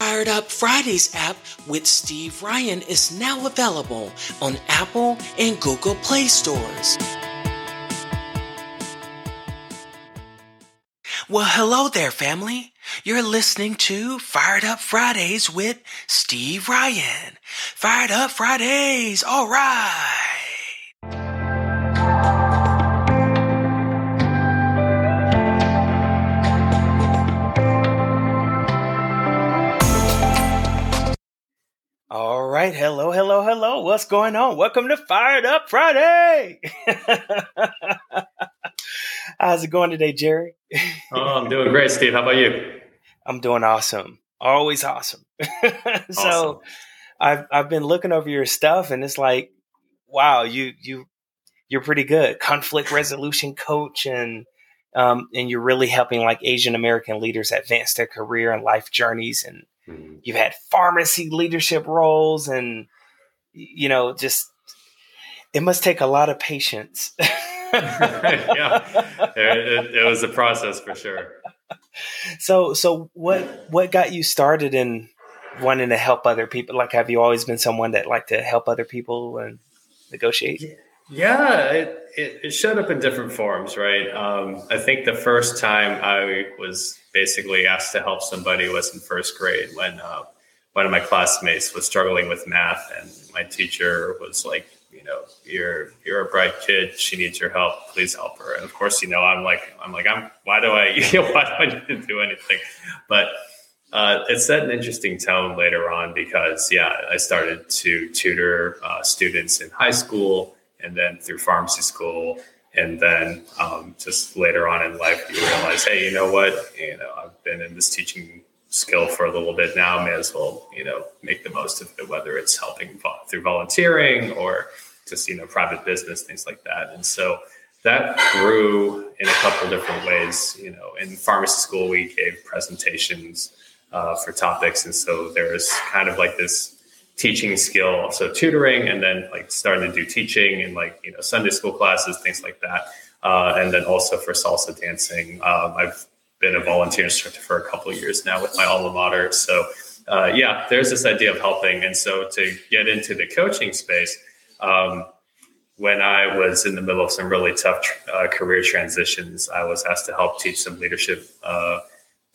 Fired Up Fridays app with Steve Ryan is now available on Apple and Google Play stores. Well, hello there, family. You're listening to Fired Up Fridays with Steve Ryan. Fired Up Fridays, all right. All right, hello, hello, hello. What's going on? Welcome to Fired Up Friday. How's it going today, Jerry? oh, I'm doing great, Steve. How about you? I'm doing awesome. Always awesome. so. I've I've been looking over your stuff and it's like, wow, you you you're pretty good. Conflict resolution coach and um, and you're really helping like Asian American leaders advance their career and life journeys and mm-hmm. you've had pharmacy leadership roles and you know just it must take a lot of patience yeah, it, it, was a process for sure. So, so what what got you started in wanting to help other people? Like, have you always been someone that liked to help other people and negotiate? Yeah, it, it, it showed up in different forms, right? Um, I think the first time I was basically asked to help somebody who was in first grade when uh, one of my classmates was struggling with math, and my teacher was like, you know, you're you're a bright kid. She needs your help. Please help her. And of course, you know, I'm like, I'm like, I'm. Why do I? You know, why do I need to do anything? But uh, it set an interesting tone later on because, yeah, I started to tutor uh, students in high school and then through pharmacy school. And then um, just later on in life, you realize, hey, you know what? You know, I've been in this teaching skill for a little bit now. May as well, you know, make the most of it, whether it's helping through volunteering or just you know private business things like that and so that grew in a couple different ways you know in pharmacy school we gave presentations uh, for topics and so there's kind of like this teaching skill so tutoring and then like starting to do teaching and like you know sunday school classes things like that. Uh, and then also for salsa dancing um, i've been a volunteer instructor for a couple years now with my alma mater. So uh, yeah there's this idea of helping. And so to get into the coaching space um, when I was in the middle of some really tough uh, career transitions, I was asked to help teach some leadership uh,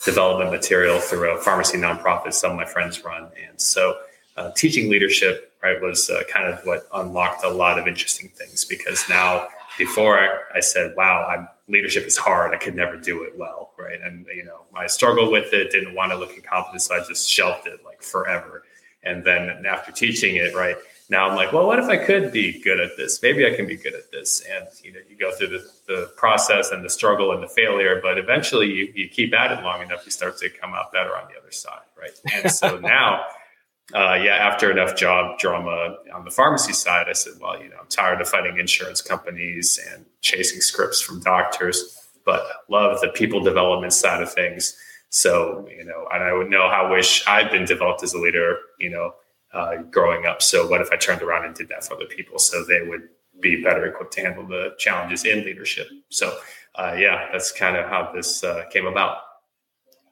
development material through a pharmacy nonprofit some of my friends run. And so uh, teaching leadership, right, was uh, kind of what unlocked a lot of interesting things because now before I, I said, wow, I'm, leadership is hard. I could never do it well, right? And, you know, I struggled with it, didn't want to look incompetent, so I just shelved it like forever. And then after teaching it, right, now I'm like, well, what if I could be good at this? Maybe I can be good at this. And you know, you go through the, the process and the struggle and the failure, but eventually you, you keep at it long enough, you start to come out better on the other side, right? And so now, uh, yeah, after enough job drama on the pharmacy side, I said, well, you know, I'm tired of fighting insurance companies and chasing scripts from doctors, but love the people development side of things. So, you know, and I would know how wish I'd been developed as a leader, you know, uh, growing up. So, what if I turned around and did that for other people so they would be better equipped to handle the challenges in leadership? So, uh, yeah, that's kind of how this uh, came about.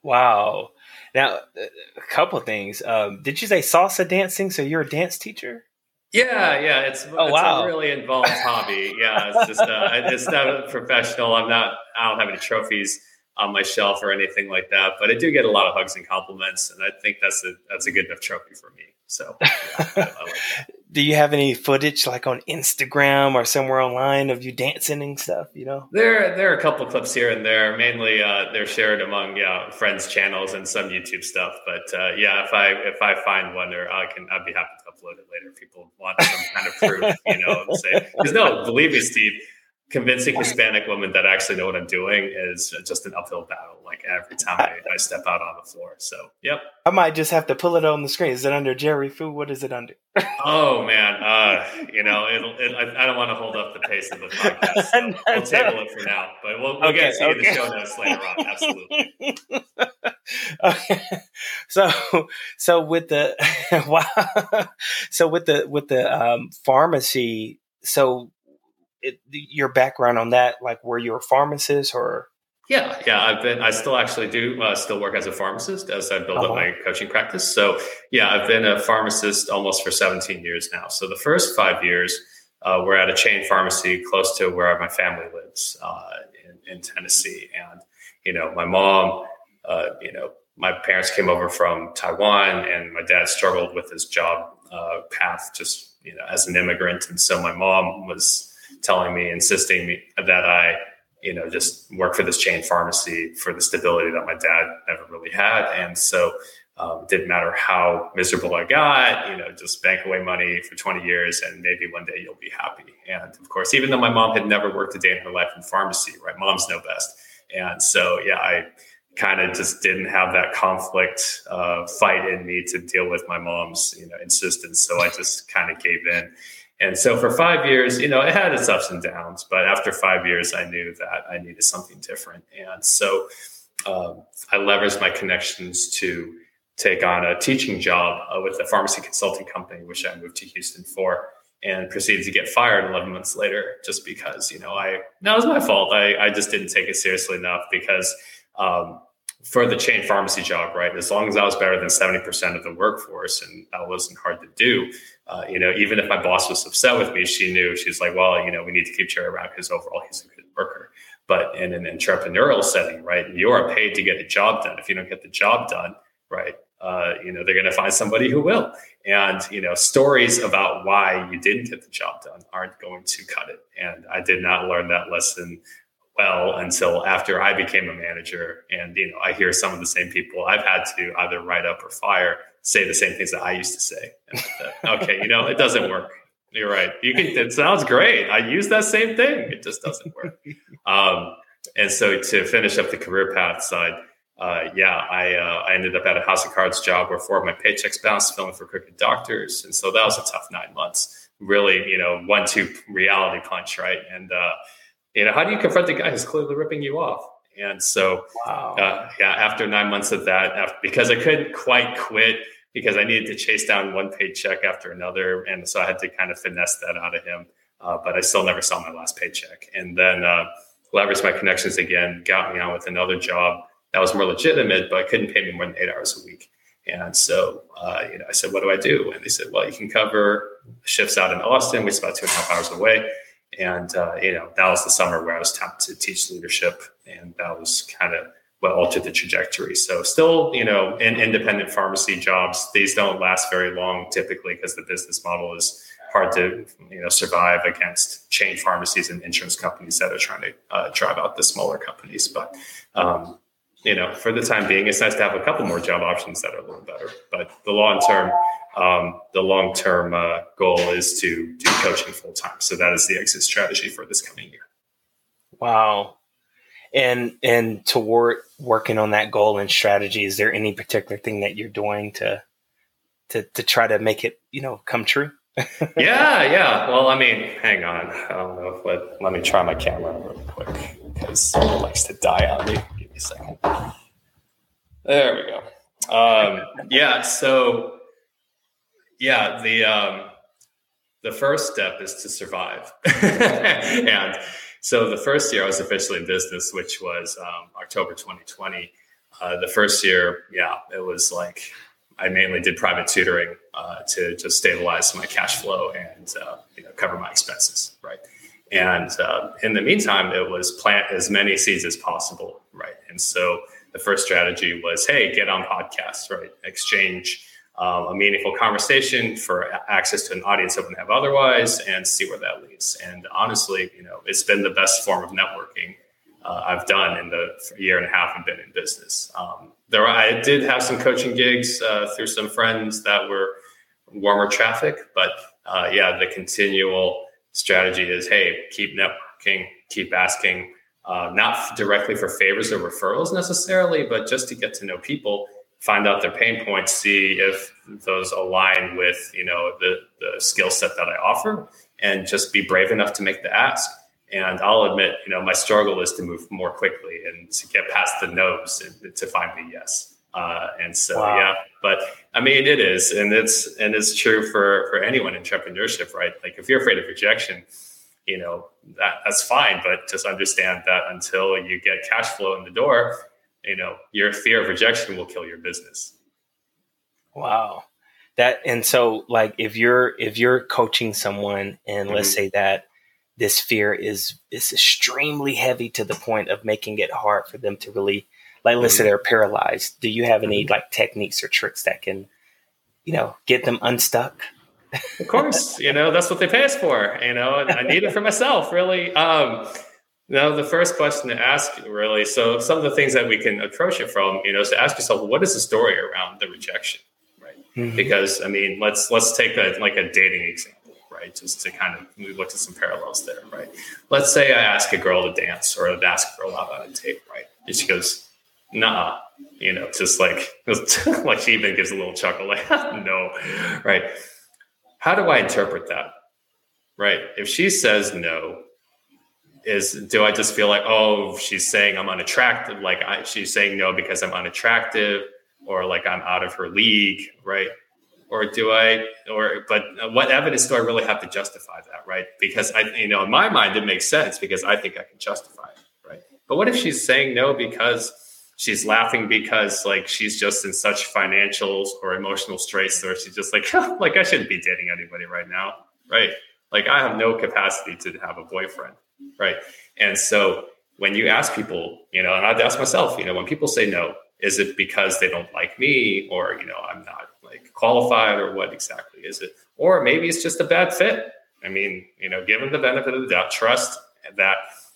Wow. Now, a couple things. Um, did you say salsa dancing? So, you're a dance teacher? Yeah, yeah, it's, oh, it's wow. a really involved hobby. Yeah, it's just uh, it's not professional. I'm not. I don't have any trophies on my shelf or anything like that, but I do get a lot of hugs and compliments, and I think that's a that's a good enough trophy for me. So, yeah, like do you have any footage like on Instagram or somewhere online of you dancing and stuff? You know, there there are a couple clips here and there. Mainly, uh, they're shared among yeah friends' channels and some YouTube stuff. But uh, yeah, if I if I find one, there I can I'd be happy to upload it later if people want some kind of proof. You know, say because no, believe me, Steve convincing Hispanic women that I actually know what I'm doing is just an uphill battle. Like every time I, I, step out on the floor. So, yep. I might just have to pull it on the screen. Is it under Jerry Fu? What is it under? oh man, uh, you know, it'll, it, I, I, don't want to hold up the pace of the podcast. So no, we'll table it for now, but we'll, we'll okay, get to okay. the show notes later on. Absolutely. okay. So, so with the wow, so with the with the um, pharmacy, so it, your background on that? Like, were you a pharmacist or? Yeah, yeah, I've been. I still actually do uh, still work as a pharmacist as I build uh-huh. up my coaching practice. So yeah, I've been a pharmacist almost for 17 years now. So the first five years, uh, we're at a chain pharmacy close to where my family lives uh, in, in, Tennessee, and you know, my mom, uh, you know, my parents came over from Taiwan, and my dad struggled with his job uh, path just you know as an immigrant, and so my mom was telling me, insisting me that I you know, just work for this chain pharmacy for the stability that my dad never really had. And so um, it didn't matter how miserable I got, you know, just bank away money for 20 years and maybe one day you'll be happy. And of course, even though my mom had never worked a day in her life in pharmacy, right? Moms know best. And so, yeah, I kind of just didn't have that conflict uh, fight in me to deal with my mom's, you know, insistence. So I just kind of gave in. And so for five years, you know, it had its ups and downs, but after five years, I knew that I needed something different. And so um, I leveraged my connections to take on a teaching job uh, with a pharmacy consulting company, which I moved to Houston for and proceeded to get fired 11 months later just because, you know, I, that was my fault. I, I just didn't take it seriously enough because um, for the chain pharmacy job, right? As long as I was better than 70% of the workforce, and that wasn't hard to do, uh, you know, even if my boss was upset with me, she knew she's like, well, you know, we need to keep Jerry around because overall he's a good worker. But in an entrepreneurial setting, right, you are paid to get the job done. If you don't get the job done, right, uh, you know, they're going to find somebody who will. And, you know, stories about why you didn't get the job done aren't going to cut it. And I did not learn that lesson well until after I became a manager. And, you know, I hear some of the same people I've had to either write up or fire say the same things that I used to say. Uh, okay, you know, it doesn't work. You're right. You can, it sounds great. I use that same thing. It just doesn't work. Um, and so to finish up the career path side, uh, yeah, I, uh, I ended up at a house of cards job where four of my paychecks bounced, filling for crooked doctors. And so that was a tough nine months. Really, you know, one, two reality punch, right? And, uh, you know, how do you confront the guy who's clearly ripping you off? And so, wow. uh, yeah, after nine months of that, after, because I couldn't quite quit because I needed to chase down one paycheck after another. And so I had to kind of finesse that out of him. Uh, but I still never saw my last paycheck. And then uh, leveraged my connections again, got me on with another job that was more legitimate, but couldn't pay me more than eight hours a week. And so, uh, you know, I said, what do I do? And they said, well, you can cover shifts out in Austin, which is about two and a half hours away. And, uh, you know, that was the summer where I was tapped to teach leadership. And that was kind of what altered the trajectory. So still, you know, in independent pharmacy jobs, these don't last very long typically because the business model is hard to, you know, survive against chain pharmacies and insurance companies that are trying to uh, drive out the smaller companies. But, um, you know, for the time being, it's nice to have a couple more job options that are a little better. But the long term, um, the long term uh, goal is to do coaching full time. So that is the exit strategy for this coming year. Wow. And and toward working on that goal and strategy, is there any particular thing that you're doing to to to try to make it you know come true? yeah, yeah. Well, I mean, hang on. I don't know. Let, let me try my camera real quick because it likes to die on me. A second. There we go. Um, yeah. So yeah, the um, the first step is to survive, and so the first year I was officially in business, which was um, October 2020. Uh, the first year, yeah, it was like I mainly did private tutoring uh, to just stabilize my cash flow and uh, you know cover my expenses, right? And uh, in the meantime, it was plant as many seeds as possible, right? And so the first strategy was, hey, get on podcasts, right? Exchange um, a meaningful conversation for access to an audience that wouldn't have otherwise and see where that leads. And honestly, you know, it's been the best form of networking uh, I've done in the year and a half I've been in business. Um, there, I did have some coaching gigs uh, through some friends that were warmer traffic, but uh, yeah, the continual strategy is, hey, keep networking, keep asking, uh, not directly for favors or referrals necessarily, but just to get to know people find out their pain points, see if those align with you know the the skill set that I offer, and just be brave enough to make the ask. And I'll admit, you know, my struggle is to move more quickly and to get past the no's and to find the yes. Uh, and so, wow. yeah, but I mean, it is, and it's and it's true for for anyone in entrepreneurship, right? Like if you're afraid of rejection, you know, that that's fine. But just understand that until you get cash flow in the door, you know, your fear of rejection will kill your business. Wow. That and so like if you're if you're coaching someone and mm-hmm. let's say that this fear is is extremely heavy to the point of making it hard for them to really like let's say mm-hmm. they're paralyzed. Do you have any mm-hmm. like techniques or tricks that can, you know, get them unstuck? of course, you know, that's what they pay us for, you know, I need it for myself, really. Um, now, the first question to ask, really, so some of the things that we can approach it from, you know, is to ask yourself, what is the story around the rejection, right? Mm-hmm. Because I mean, let's let's take a, like a dating example, right? Just to kind of we looked at some parallels there, right? Let's say I ask a girl to dance or I ask a girl out on a date, right? And she goes, nah, you know, just like like she even gives a little chuckle, like no, right? How do I interpret that? Right? If she says no, is do I just feel like oh she's saying I'm unattractive like I, she's saying no because I'm unattractive or like I'm out of her league right or do I or but what evidence do I really have to justify that right because I you know in my mind it makes sense because I think I can justify it right but what if she's saying no because she's laughing because like she's just in such financial or emotional straits where she's just like like I shouldn't be dating anybody right now right like I have no capacity to have a boyfriend right? And so when you ask people, you know, and I'd ask myself, you know, when people say no, is it because they don't like me or, you know, I'm not like qualified or what exactly is it? Or maybe it's just a bad fit. I mean, you know, given the benefit of the doubt, trust that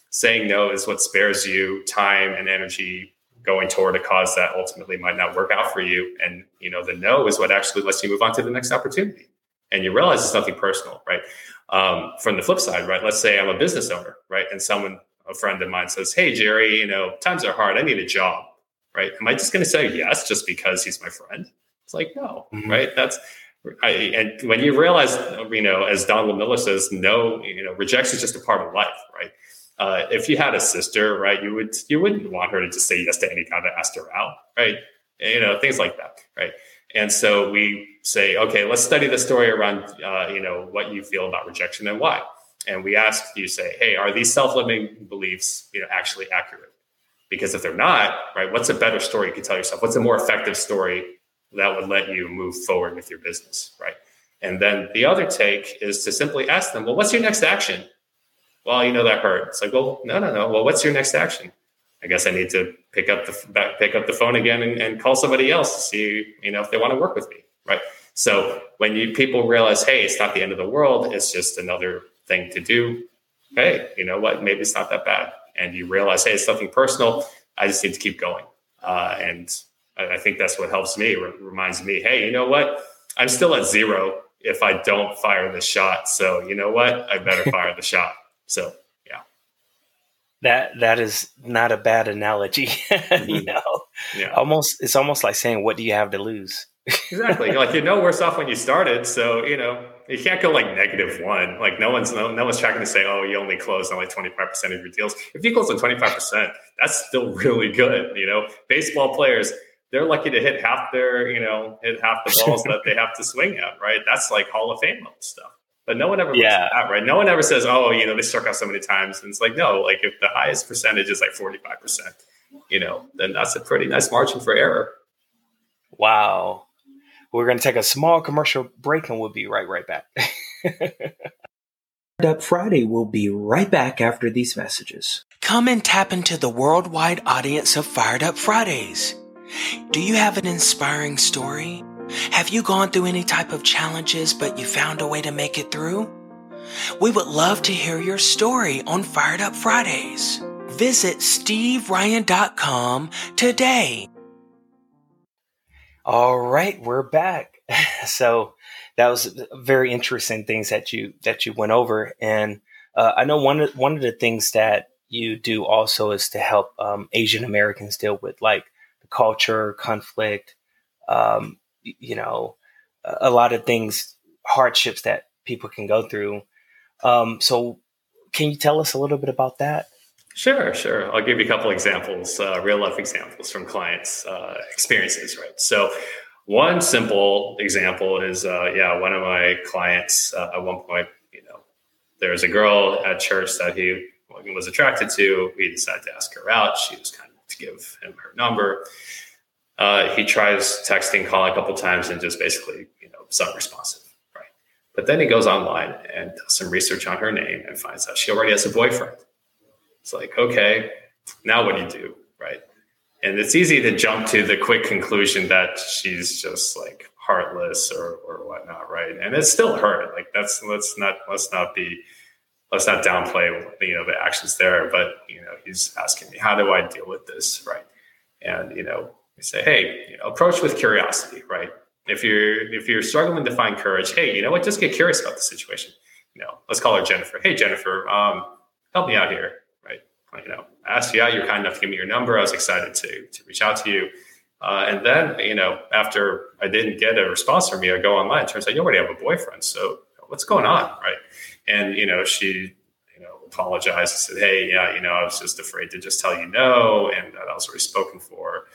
saying no is what spares you time and energy going toward a cause that ultimately might not work out for you. And, you know, the no is what actually lets you move on to the next opportunity. And you realize it's nothing personal, right? Um, from the flip side, right? Let's say I'm a business owner, right? And someone, a friend of mine says, Hey, Jerry, you know, times are hard. I need a job, right? Am I just going to say yes just because he's my friend? It's like, no, mm-hmm. right? That's, I, and when you realize, you know, as Donald Miller says, no, you know, rejection is just a part of life, right? Uh, if you had a sister, right, you would you wouldn't want her to just say yes to any guy that asked her out, right? You know, things like that, right? And so we say, okay, let's study the story around, uh, you know, what you feel about rejection and why. And we ask you, say, hey, are these self-limiting beliefs, you know, actually accurate? Because if they're not, right, what's a better story you can tell yourself? What's a more effective story that would let you move forward with your business, right? And then the other take is to simply ask them, well, what's your next action? Well, you know that hurt. It's like, well, no, no, no. Well, what's your next action? I guess I need to pick up the pick up the phone again and, and call somebody else to see, you know, if they want to work with me, right? So when you people realize, hey, it's not the end of the world, it's just another thing to do. Hey, you know what? Maybe it's not that bad, and you realize, hey, it's nothing personal. I just need to keep going, uh, and I, think that's what helps me. Re- reminds me, hey, you know what? I'm still at zero if I don't fire the shot. So you know what? I better fire the shot. So yeah, that that is not a bad analogy. Mm-hmm. you know, yeah. almost it's almost like saying, "What do you have to lose?" exactly. Like you're no worse off when you started, so you know you can't go like negative one. Like no one's no, no one's tracking to say, "Oh, you only closed on like 25 percent of your deals." If you close on 25 percent, that's still really good. You know, baseball players they're lucky to hit half their you know hit half the balls that they have to swing at. Right? That's like Hall of Fame level stuff. But no one ever yeah. that, right? No one ever says, oh, you know, they struck out so many times. And it's like, no, like if the highest percentage is like 45%, you know, then that's a pretty nice margin for error. Wow. We're going to take a small commercial break and we'll be right, right back. Fired up Friday will be right back after these messages. Come and tap into the worldwide audience of Fired Up Fridays. Do you have an inspiring story? Have you gone through any type of challenges, but you found a way to make it through? We would love to hear your story on Fired Up Fridays. Visit steveryan.com today. All right, we're back. so that was very interesting things that you that you went over, and uh, I know one of, one of the things that you do also is to help um, Asian Americans deal with like the culture conflict, um, you know, a lot of things, hardships that people can go through. Um, so, can you tell us a little bit about that? Sure, sure. I'll give you a couple examples, uh, real life examples from clients' uh, experiences, right? So, one simple example is, uh, yeah, one of my clients uh, at one point, you know, there was a girl at church that he was attracted to. He decided to ask her out. She was kind of to give him her number. Uh, he tries texting, calling a couple times, and just basically, you know, some unresponsive. Right. But then he goes online and does some research on her name and finds out she already has a boyfriend. It's like, okay, now what do you do? Right. And it's easy to jump to the quick conclusion that she's just like heartless or, or whatnot, right? And it's still hurt. Like that's let's not let's not be let's not downplay you know the actions there. But you know, he's asking me, how do I deal with this, right? And you know, we say, hey, approach with curiosity, right? If you're if you're struggling to find courage, hey, you know what? Just get curious about the situation. You know, let's call her Jennifer. Hey, Jennifer, um, help me out here, right? You know, I asked you out. You're kind enough to give me your number. I was excited to to reach out to you. Uh, and then, you know, after I didn't get a response from you, I go online. Turns out you already have a boyfriend. So what's going on, right? And you know, she you know apologized and said, "Hey, yeah, you know, I was just afraid to just tell you no, and that I was already spoken for."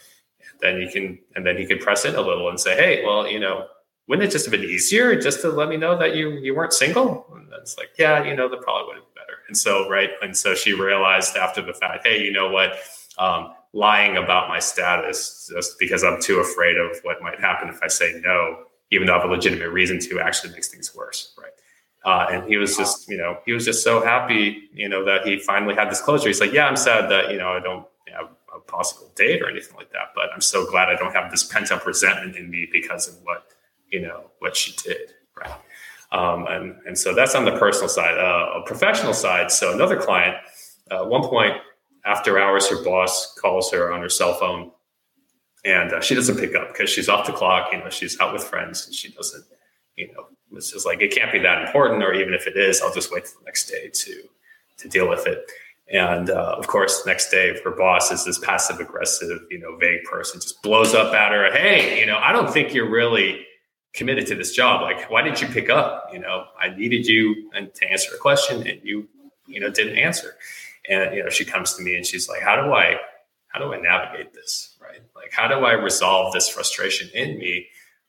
Then you can, and then he could press in a little and say, "Hey, well, you know." Wouldn't it just have been easier just to let me know that you you weren't single? And it's like, yeah, you know, that probably would have been better. And so, right, and so she realized after the fact, hey, you know what? Um, lying about my status just because I'm too afraid of what might happen if I say no, even though I have a legitimate reason to, actually makes things worse, right? Uh, and he was just, you know, he was just so happy, you know, that he finally had this closure. He's like, yeah, I'm sad that, you know, I don't possible date or anything like that, but I'm so glad I don't have this pent up resentment in me because of what, you know, what she did. Right. Um, and, and so that's on the personal side, uh, a professional side. So another client, uh, one point after hours, her boss calls her on her cell phone and uh, she doesn't pick up because she's off the clock. You know, she's out with friends and she doesn't, you know, it's just like it can't be that important, or even if it is, I'll just wait till the next day to to deal with it. And uh, of course, next day, her boss is this passive aggressive, you know, vague person, just blows up at her. Hey, you know, I don't think you're really committed to this job. Like, why didn't you pick up? You know, I needed you and to answer a question, and you, you know, didn't answer. And you know, she comes to me and she's like, "How do I, how do I navigate this? Right? Like, how do I resolve this frustration in me?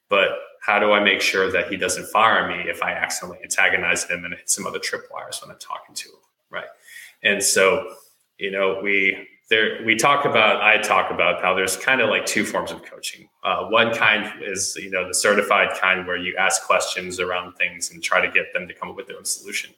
But how do I make sure that he doesn't fire me if I accidentally antagonize him and hit some other tripwires when I'm talking to him? And so, you know, we there we talk about I talk about how there's kind of like two forms of coaching. Uh, one kind is you know the certified kind where you ask questions around things and try to get them to come up with their own solution.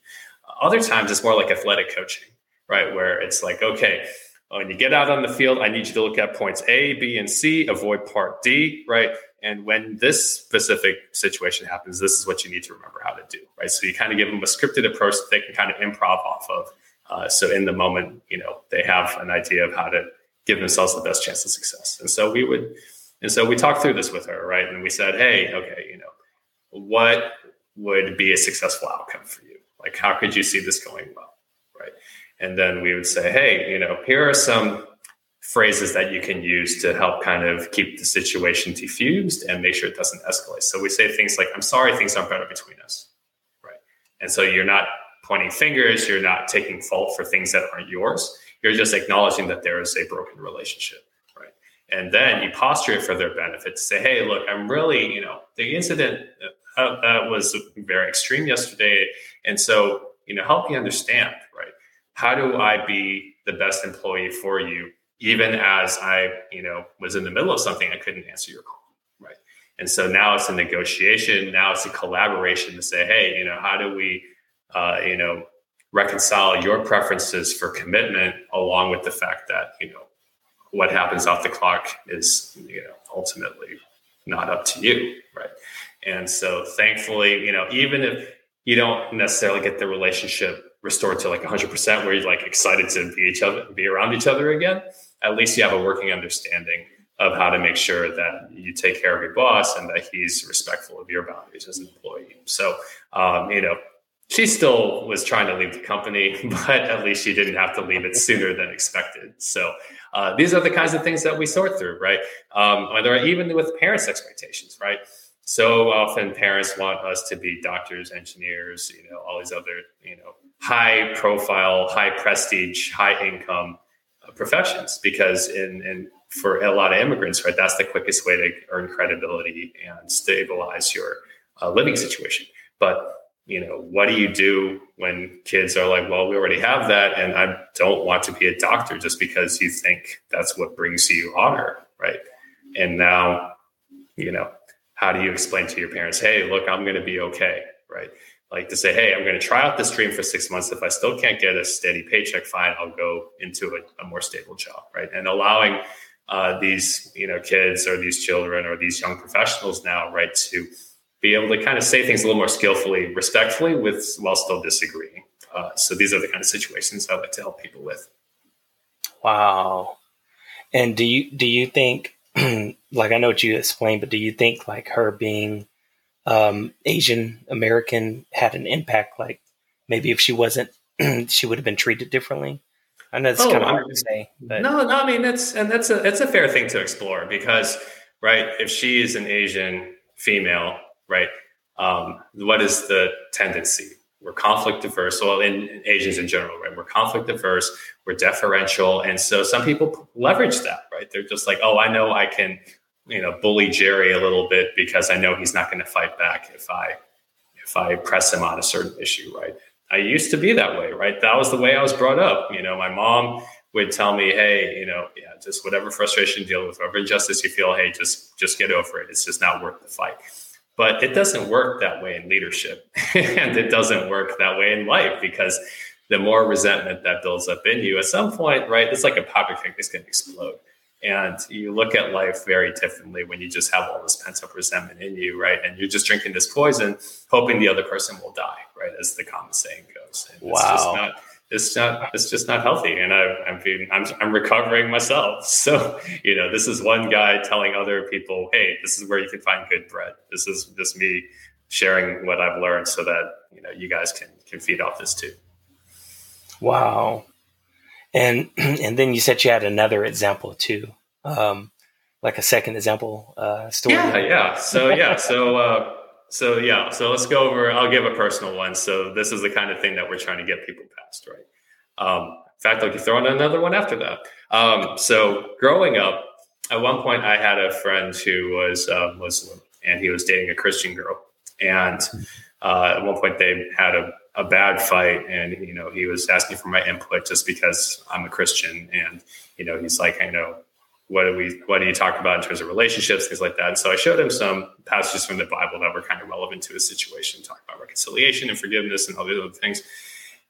Uh, other times it's more like athletic coaching, right? Where it's like, okay, when you get out on the field, I need you to look at points A, B, and C, avoid part D, right? And when this specific situation happens, this is what you need to remember how to do, right? So you kind of give them a scripted approach that they can kind of improv off of. Uh, so in the moment, you know, they have an idea of how to give themselves the best chance of success. And so we would, and so we talked through this with her, right? And we said, hey, okay, you know, what would be a successful outcome for you? Like, how could you see this going well, right? And then we would say, hey, you know, here are some phrases that you can use to help kind of keep the situation diffused and make sure it doesn't escalate. So we say things like, I'm sorry things aren't better between us. Right. And so you're not pointing fingers, you're not taking fault for things that aren't yours. You're just acknowledging that there is a broken relationship. Right. And then you posture it for their benefit to say, hey, look, I'm really, you know, the incident uh, that was very extreme yesterday. And so, you know, help me understand, right? How do I be the best employee for you even as I, you know, was in the middle of something, I couldn't answer your call. Right. And so now it's a negotiation. Now it's a collaboration to say, hey, you know, how do we, uh, you know, reconcile your preferences for commitment along with the fact that, you know, what happens off the clock is, you know, ultimately not up to you. Right. And so thankfully, you know, even if you don't necessarily get the relationship restored to like 100% where you're like excited to be each other be around each other again at least you have a working understanding of how to make sure that you take care of your boss and that he's respectful of your boundaries as an employee. So, um, you know, she still was trying to leave the company, but at least she didn't have to leave it sooner than expected. So, uh, these are the kinds of things that we sort through, right? Um, whether even with parents' expectations, right? So often parents want us to be doctors, engineers, you know, all these other, you know, high profile, high prestige, high income professions because in, in for a lot of immigrants, right, that's the quickest way to earn credibility and stabilize your uh, living situation. But you know, what do you do when kids are like, well, we already have that, and I don't want to be a doctor just because you think that's what brings you honor, right? And now, you know, how do you explain to your parents, hey, look, I'm going to be okay, right? Like to say, hey, I'm going to try out this dream for six months. If I still can't get a steady paycheck, fine, I'll go into a, a more stable job, right? And allowing uh, these, you know, kids or these children or these young professionals now, right, to be able to kind of say things a little more skillfully, respectfully, with while still disagreeing. Uh, so these are the kind of situations I like to help people with. Wow. And do you do you think, like I know what you explained, but do you think like her being um, Asian American had an impact? Like maybe if she wasn't, she would have been treated differently. I know it's oh, kind of hard to say, but no, no. I mean that's and that's a that's a fair thing to explore because right, if she is an Asian female right? Um, what is the tendency? We're conflict diverse. Well, in, Asians in general, right? We're conflict diverse. We're deferential, and so some people leverage that, right? They're just like, oh, I know I can, you know, bully Jerry a little bit because I know he's not going to fight back if I if I press him on a certain issue, right? I used to be that way, right? That was the way I was brought up. You know, my mom would tell me, "Hey, you know, yeah, just whatever frustration you deal with, whatever injustice you feel, hey, just just get over it. It's just not worth the fight." But it doesn't work that way in leadership. and it doesn't work that way in life because the more resentment that builds up in you, at some point, right, it's like a powder keg that's going to explode. And you look at life very differently when you just have all this pent up resentment in you, right? And you're just drinking this poison, hoping the other person will die, right? As the common saying goes. And wow it's not it's just not healthy. And I, am feeling I'm, I'm recovering myself. So you know this is one guy telling other people hey this is where you can find good bread. This is just me sharing what i've learned so that you know you guys can can feed off this too. Wow. And and then you said you had another example too um like a second example uh story. Yeah yeah. So yeah. So uh so yeah, so let's go over. I'll give a personal one. So this is the kind of thing that we're trying to get people past, right? Um, in fact, I can throw in another one after that. Um, so growing up, at one point, I had a friend who was uh, Muslim, and he was dating a Christian girl. And uh, at one point, they had a, a bad fight, and you know, he was asking for my input just because I'm a Christian, and you know, he's like, I know what do we what do you talk about in terms of relationships things like that. And so i showed him some passages from the bible that were kind of relevant to his situation talk about reconciliation and forgiveness and all these other things.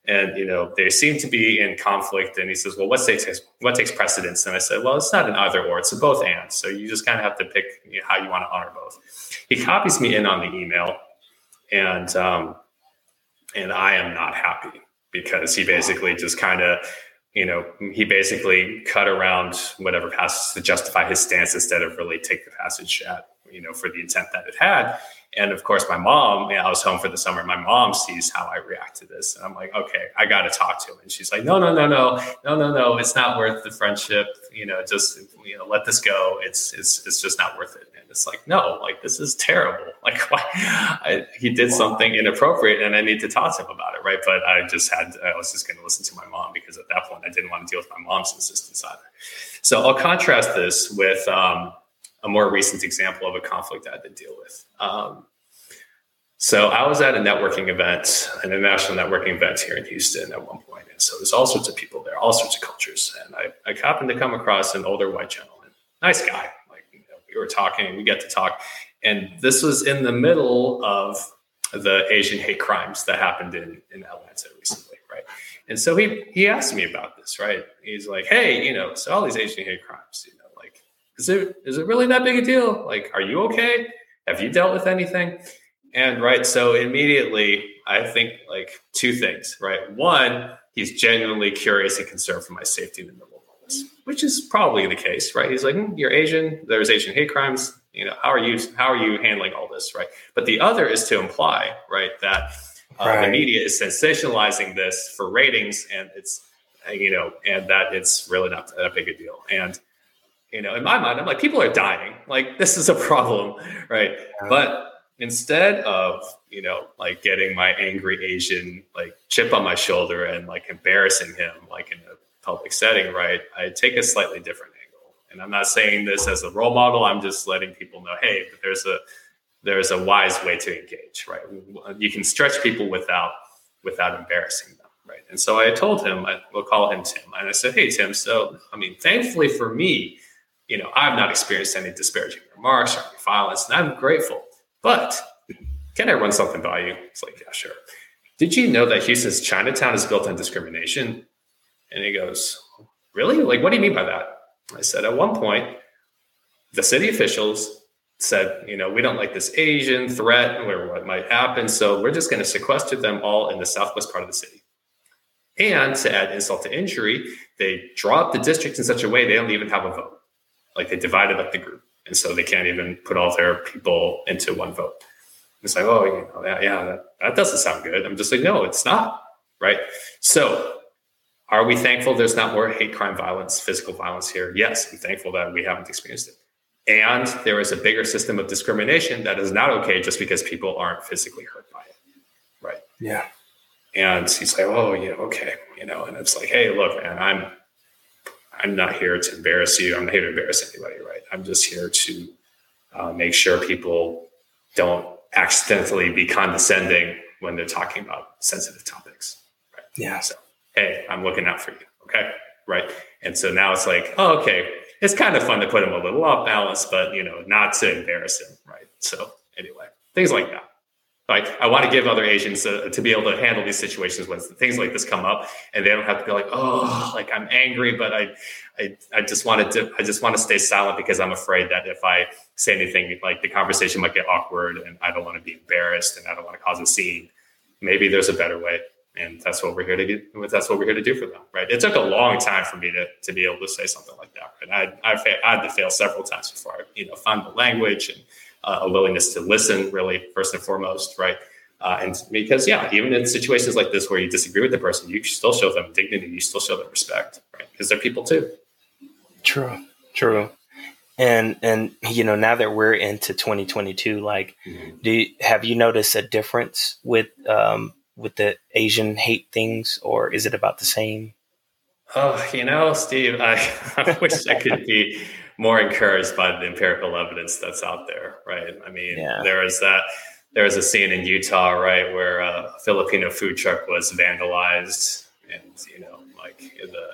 And you know they seem to be in conflict and he says well what takes what takes precedence? And i said well it's not an either or it's a both and. So you just kind of have to pick you know, how you want to honor both. He copies me in on the email and um and i am not happy because he basically just kind of you know, he basically cut around whatever passage to justify his stance instead of really take the passage at, you know, for the intent that it had. And of course, my mom, you know, I was home for the summer. My mom sees how I react to this. And I'm like, okay, I got to talk to him. And she's like, no, no, no, no, no, no, no. It's not worth the friendship. You know, just, you know, let this go. It's, it's, it's just not worth it. And it's like, no, like, this is terrible. Like, why? I, he did something inappropriate and I need to talk to him about it. Right. But I just had, I was just going to listen to my mom because at that point I didn't want to deal with my mom's insistence either. So I'll contrast this with, um, a more recent example of a conflict I had to deal with. Um, so I was at a networking event, an international networking event here in Houston at one point, and so there's all sorts of people there, all sorts of cultures, and I, I happened to come across an older white gentleman, nice guy. Like you know, we were talking, we get to talk, and this was in the middle of the Asian hate crimes that happened in in Atlanta recently, right? And so he he asked me about this, right? He's like, hey, you know, so all these Asian hate crimes, you know is it is it really that big a deal? Like, are you okay? Have you dealt with anything? And right, so immediately I think like two things, right? One, he's genuinely curious and concerned for my safety in the middle of all this, which is probably the case, right? He's like, hmm, you're Asian, there's Asian hate crimes, you know, how are you how are you handling all this, right? But the other is to imply, right, that uh, right. the media is sensationalizing this for ratings, and it's you know, and that it's really not that big a deal, and you know, in my mind, I'm like, people are dying. Like, this is a problem, right? But instead of, you know, like getting my angry Asian like chip on my shoulder and like embarrassing him like in a public setting, right? I take a slightly different angle. And I'm not saying this as a role model. I'm just letting people know, hey, there's a there's a wise way to engage, right? You can stretch people without without embarrassing them, right? And so I told him, I will call him Tim, and I said, "Hey, Tim. So, I mean, thankfully for me, you know, I've not experienced any disparaging remarks or any violence, and I'm grateful. But can I run something by you?" It's like, "Yeah, sure." Did you know that Houston's Chinatown is built on discrimination? And he goes, Really? Like, what do you mean by that? I said, At one point, the city officials said, you know, we don't like this Asian threat or what might happen. So we're just going to sequester them all in the southwest part of the city. And to add insult to injury, they draw up the district in such a way they don't even have a vote. Like they divided up the group. And so they can't even put all their people into one vote. It's like, oh, you know, yeah, yeah that, that doesn't sound good. I'm just like, no, it's not. Right. So are we thankful there's not more hate crime violence, physical violence here? Yes, I'm thankful that we haven't experienced it. And there is a bigger system of discrimination that is not okay just because people aren't physically hurt by it. Right. Yeah. And he's like, oh, yeah, okay. You know, and it's like, hey, look, man, I'm I'm not here to embarrass you. I'm not here to embarrass anybody, right? I'm just here to uh, make sure people don't accidentally be condescending when they're talking about sensitive topics. Right? Yeah. So, hey, I'm looking out for you. Okay. Right. And so now it's like, oh, okay, it's kind of fun to put him a little off balance, but you know, not to embarrass him, right? So anyway, things like that. Like I want to give other Asians uh, to be able to handle these situations when things like this come up, and they don't have to be like, oh, like I'm angry, but I, I, I just wanted to, I just want to stay silent because I'm afraid that if I say anything, like the conversation might get awkward, and I don't want to be embarrassed, and I don't want to cause a scene. Maybe there's a better way and that's what we're here to do. That's what we're here to do for them, right? It took a long time for me to to be able to say something like that, right? I I, I had to fail several times before I you know find the language and uh, a willingness to listen, really first and foremost, right? Uh, and because yeah, even in situations like this where you disagree with the person, you still show them dignity, you still show them respect, right? Because they're people too. True, true. And and you know now that we're into 2022, like, mm-hmm. do you, have you noticed a difference with um, with the Asian hate things, or is it about the same? Oh, you know, Steve, I, I wish I could be more encouraged by the empirical evidence that's out there, right? I mean, yeah. there is that there was a scene in Utah, right, where a Filipino food truck was vandalized, and you know, like the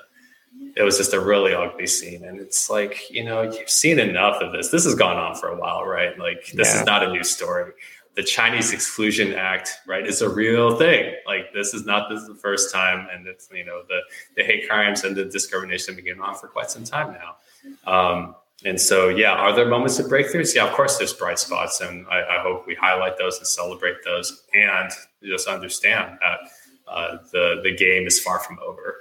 it was just a really ugly scene, and it's like you know you've seen enough of this. This has gone on for a while, right? Like this yeah. is not a new story the Chinese Exclusion Act, right, is a real thing. Like this is not this is the first time, and it's you know the the hate crimes and the discrimination have been going on for quite some time now. Um, and so, yeah, are there moments of breakthroughs? Yeah, of course, there's bright spots, and I, I hope we highlight those and celebrate those, and just understand that uh, the the game is far from over,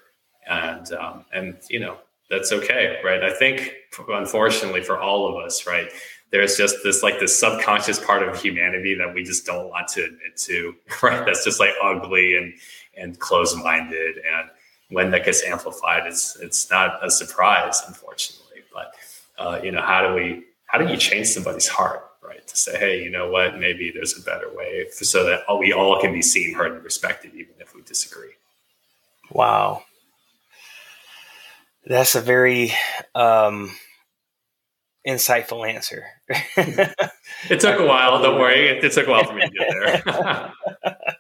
and um, and you know that's okay, right? I think, unfortunately, for all of us, right, there's just this like this subconscious part of humanity that we just don't want to admit to, right? That's just like ugly and and closed minded. And when that gets amplified, it's it's not a surprise, unfortunately. But uh, you know, how do we how do you change somebody's heart, right? To say, hey, you know what? Maybe there's a better way, so that we all can be seen, heard, and respected, even if we disagree. Wow, that's a very um, insightful answer. it took a while. Don't worry. It, it, took a while for me to get there.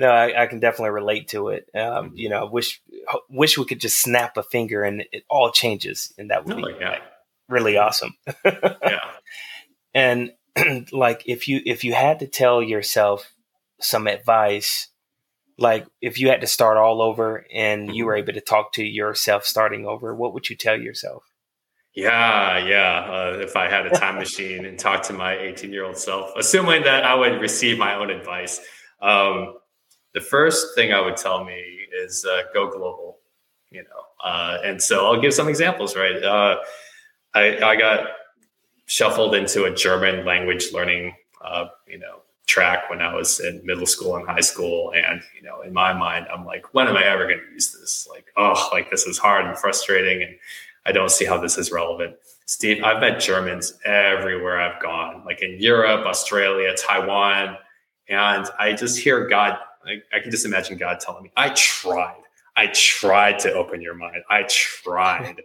no, I, I, can definitely relate to it. Um, you know, wish wish we could just snap a finger and it all changes, and that would oh, be yeah. like, really awesome. yeah. And like, if you if you had to tell yourself some advice, like if you had to start all over and you were mm-hmm. able to talk to yourself starting over, what would you tell yourself? Yeah, yeah. Uh, if I had a time machine and talked to my 18 year old self, assuming that I would receive my own advice, um, the first thing I would tell me is uh, go global. You know, uh, and so I'll give some examples. Right, uh, I, I got shuffled into a German language learning, uh, you know, track when I was in middle school and high school. And, you know, in my mind, I'm like, when am I ever going to use this? Like, oh, like this is hard and frustrating. And I don't see how this is relevant. Steve, I've met Germans everywhere I've gone, like in Europe, Australia, Taiwan. And I just hear God, I, I can just imagine God telling me, I tried. I tried to open your mind. I tried.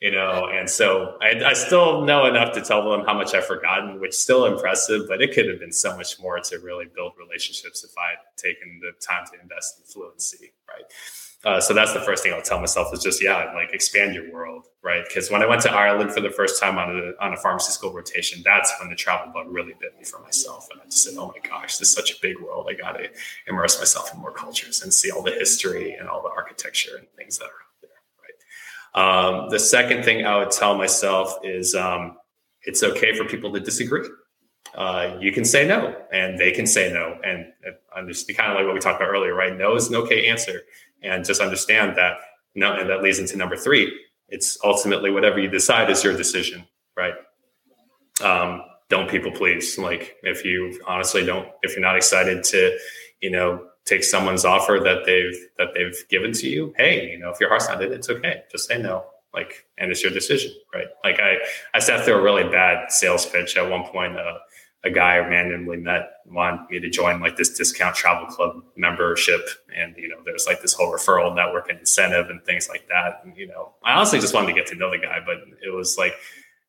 you know, and so I, I, still know enough to tell them how much I've forgotten, which is still impressive, but it could have been so much more to really build relationships if I had taken the time to invest in fluency, right? Uh, so that's the first thing I'll tell myself is just yeah, like expand your world, right? Because when I went to Ireland for the first time on a on a pharmacy school rotation, that's when the travel bug really bit me for myself, and I just said, oh my gosh, this is such a big world. I got to immerse myself in more cultures and see all the history and all the architecture and things that are out there, right? um, the second thing I would tell myself is um, it's okay for people to disagree. Uh, you can say no, and they can say no, and understand kind of like what we talked about earlier, right? No is an okay answer, and just understand that. No, and that leads into number three. It's ultimately whatever you decide is your decision, right? Um, don't people please. Like if you honestly don't, if you're not excited to, you know, take someone's offer that they've that they've given to you hey you know if your heart's not in it it's okay just say no like and it's your decision right like i i sat through a really bad sales pitch at one point uh, a guy randomly met wanted me to join like this discount travel club membership. And, you know, there's like this whole referral network and incentive and things like that. And, you know, I honestly just wanted to get to know the guy, but it was like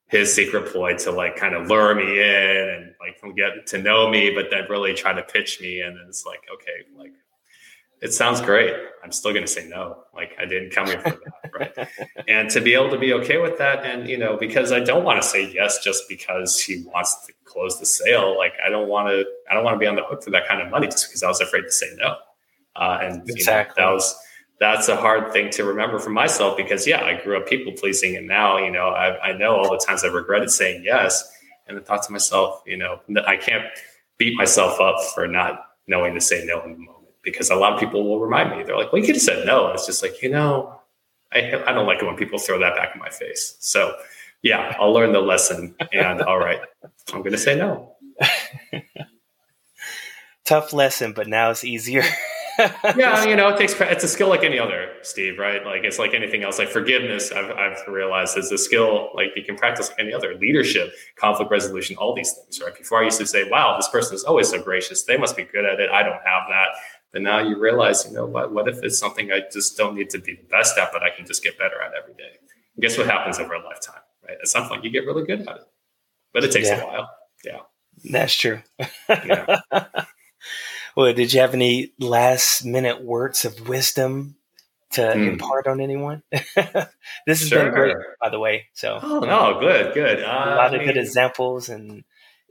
his secret ploy to like kind of lure me in and like get to know me, but then really try to pitch me. And then it's like, okay, like it sounds great. I'm still going to say no. Like I didn't come here for that, right? and to be able to be okay with that, and you know, because I don't want to say yes just because he wants to close the sale. Like I don't want to. I don't want to be on the hook for that kind of money just because I was afraid to say no. Uh, and exactly. You know, that was that's a hard thing to remember for myself because yeah, I grew up people pleasing, and now you know I, I know all the times I've regretted saying yes, and I thought to myself, you know, I can't beat myself up for not knowing to say no in the moment because a lot of people will remind me. They're like, "Well, you could have said no," and it's just like you know, I I don't like it when people throw that back in my face. So yeah, I'll learn the lesson, and all right, I'm going to say no. Tough lesson, but now it's easier. yeah, you know, it takes it's a skill like any other, Steve. Right? Like it's like anything else. Like forgiveness, I've, I've realized is a skill like you can practice like any other. Leadership, conflict resolution, all these things. Right? Before I used to say, "Wow, this person is always so gracious. They must be good at it. I don't have that." But now you realize, you know, what? What if it's something I just don't need to be the best at, but I can just get better at every day? And guess what happens over a lifetime? Right? At some point, you get really good at it, but it takes yeah. a while. Yeah, that's true. yeah. Well, did you have any last minute words of wisdom to mm. impart on anyone? this has sure. been great, by the way. So, oh no, good, good. Uh, a lot of I mean, good examples, and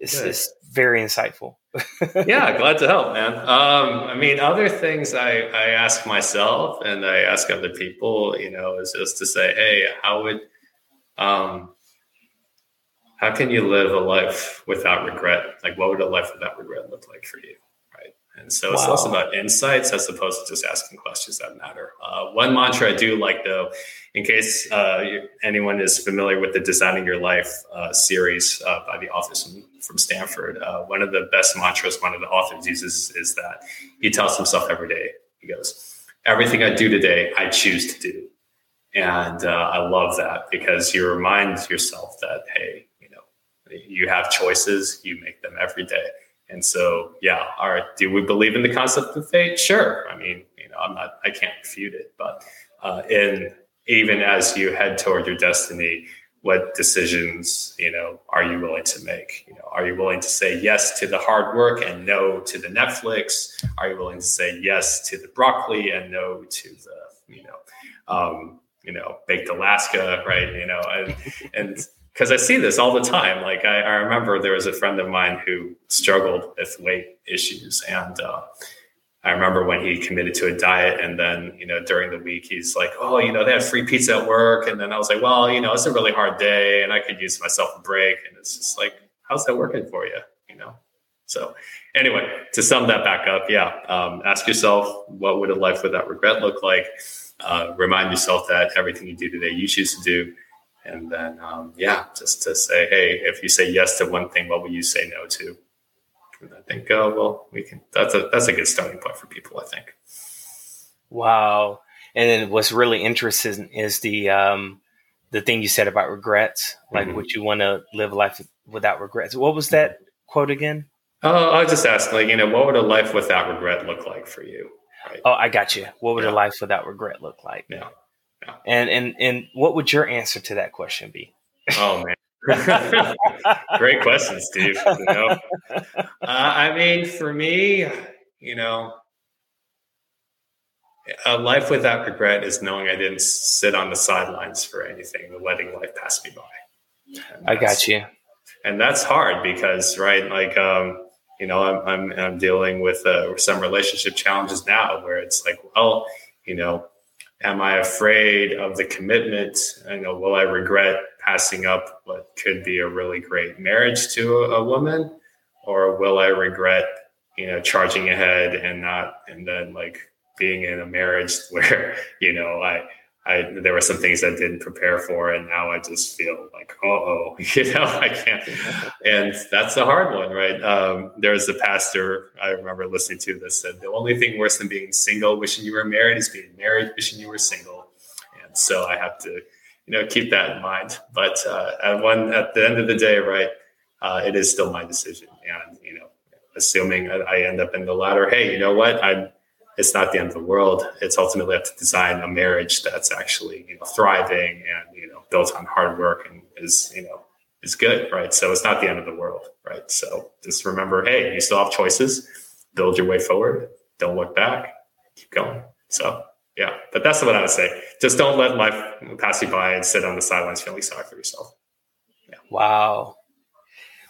it's, it's very insightful. yeah, glad to help, man. Um, I mean, other things I, I ask myself and I ask other people, you know, is just to say, hey, how would, um, how can you live a life without regret? Like, what would a life without regret look like for you? And so it's wow. less about insights as opposed to just asking questions that matter. Uh, one mantra I do like, though, in case uh, anyone is familiar with the Designing Your Life uh, series uh, by the authors from, from Stanford, uh, one of the best mantras one of the authors uses is that he tells himself every day, he goes, Everything I do today, I choose to do. And uh, I love that because you remind yourself that, hey, you know, you have choices, you make them every day and so, yeah, all right, do we believe in the concept of fate? Sure. I mean, you know, I'm not, I can't refute it, but uh, in even as you head toward your destiny, what decisions, you know, are you willing to make? You know, are you willing to say yes to the hard work and no to the Netflix? Are you willing to say yes to the broccoli and no to the, you know, um, you know, baked Alaska, right? You know, and and because I see this all the time. Like I, I, remember there was a friend of mine who struggled with weight issues, and uh, I remember when he committed to a diet, and then you know during the week he's like, "Oh, you know they have free pizza at work," and then I was like, "Well, you know it's a really hard day, and I could use myself a break," and it's just like, "How's that working for you?" You know. So anyway, to sum that back up, yeah, um, ask yourself, what would a life without regret look like? Uh, remind yourself that everything you do today, you choose to do and then um, yeah just to say hey if you say yes to one thing what will you say no to? And i think oh well we can that's a that's a good starting point for people i think. Wow. And then what's really interesting is the um the thing you said about regrets like mm-hmm. would you want to live a life without regrets? What was that quote again? Oh i was just asking like you know what would a life without regret look like for you? Right? oh i got you what would yeah. a life without regret look like? Yeah Yeah. And and and what would your answer to that question be? Oh man. Great question, Steve. You know? uh, I mean, for me, you know, a life without regret is knowing I didn't sit on the sidelines for anything, letting life pass me by. I got you. And that's hard because, right, like, um, you know, I'm, I'm, I'm dealing with uh, some relationship challenges now where it's like, well, you know, am I afraid of the commitment? You know, will I regret passing up what could be a really great marriage to a, a woman? Or will I regret, you know, charging ahead and not, and then like being in a marriage where you know I I there were some things I didn't prepare for, and now I just feel like oh you know I can't, and that's a hard one, right? Um, there's a pastor I remember listening to that said the only thing worse than being single, wishing you were married, is being married, wishing you were single, and so I have to you know keep that in mind. But uh, at one at the end of the day, right, uh, it is still my decision, and you know assuming I end up in the latter, hey, you know what, I'm it's not the end of the world. It's ultimately up to design a marriage that's actually you know thriving and you know built on hard work and is you know is good, right? So it's not the end of the world, right? So just remember, hey, you still have choices. Build your way forward. Don't look back. Keep going. So yeah, but that's what I would say. Just don't let life pass you by and sit on the sidelines feeling sorry for yourself. Yeah. Wow.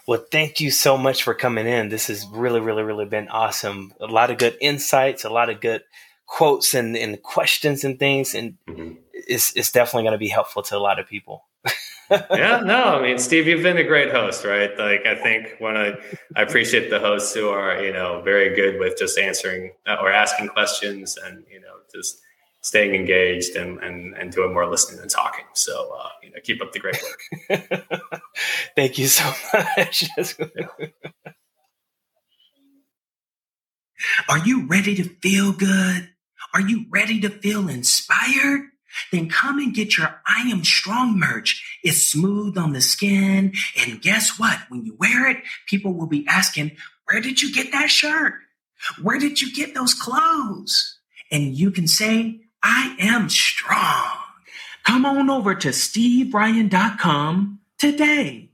Well, thank you so much for coming in. This has really, really, really been awesome. A lot of good insights, a lot of good quotes and, and questions and things. And mm-hmm. it's, it's definitely going to be helpful to a lot of people. yeah, no, I mean, Steve, you've been a great host, right? Like, I think when I, I appreciate the hosts who are, you know, very good with just answering uh, or asking questions and, you know, just staying engaged and, and, and doing more listening than talking. So, uh, you know, keep up the great work. Thank you so much. Are you ready to feel good? Are you ready to feel inspired? Then come and get your I Am Strong merch. It's smooth on the skin. And guess what? When you wear it, people will be asking, Where did you get that shirt? Where did you get those clothes? And you can say, I am strong. Come on over to steveryan.com today.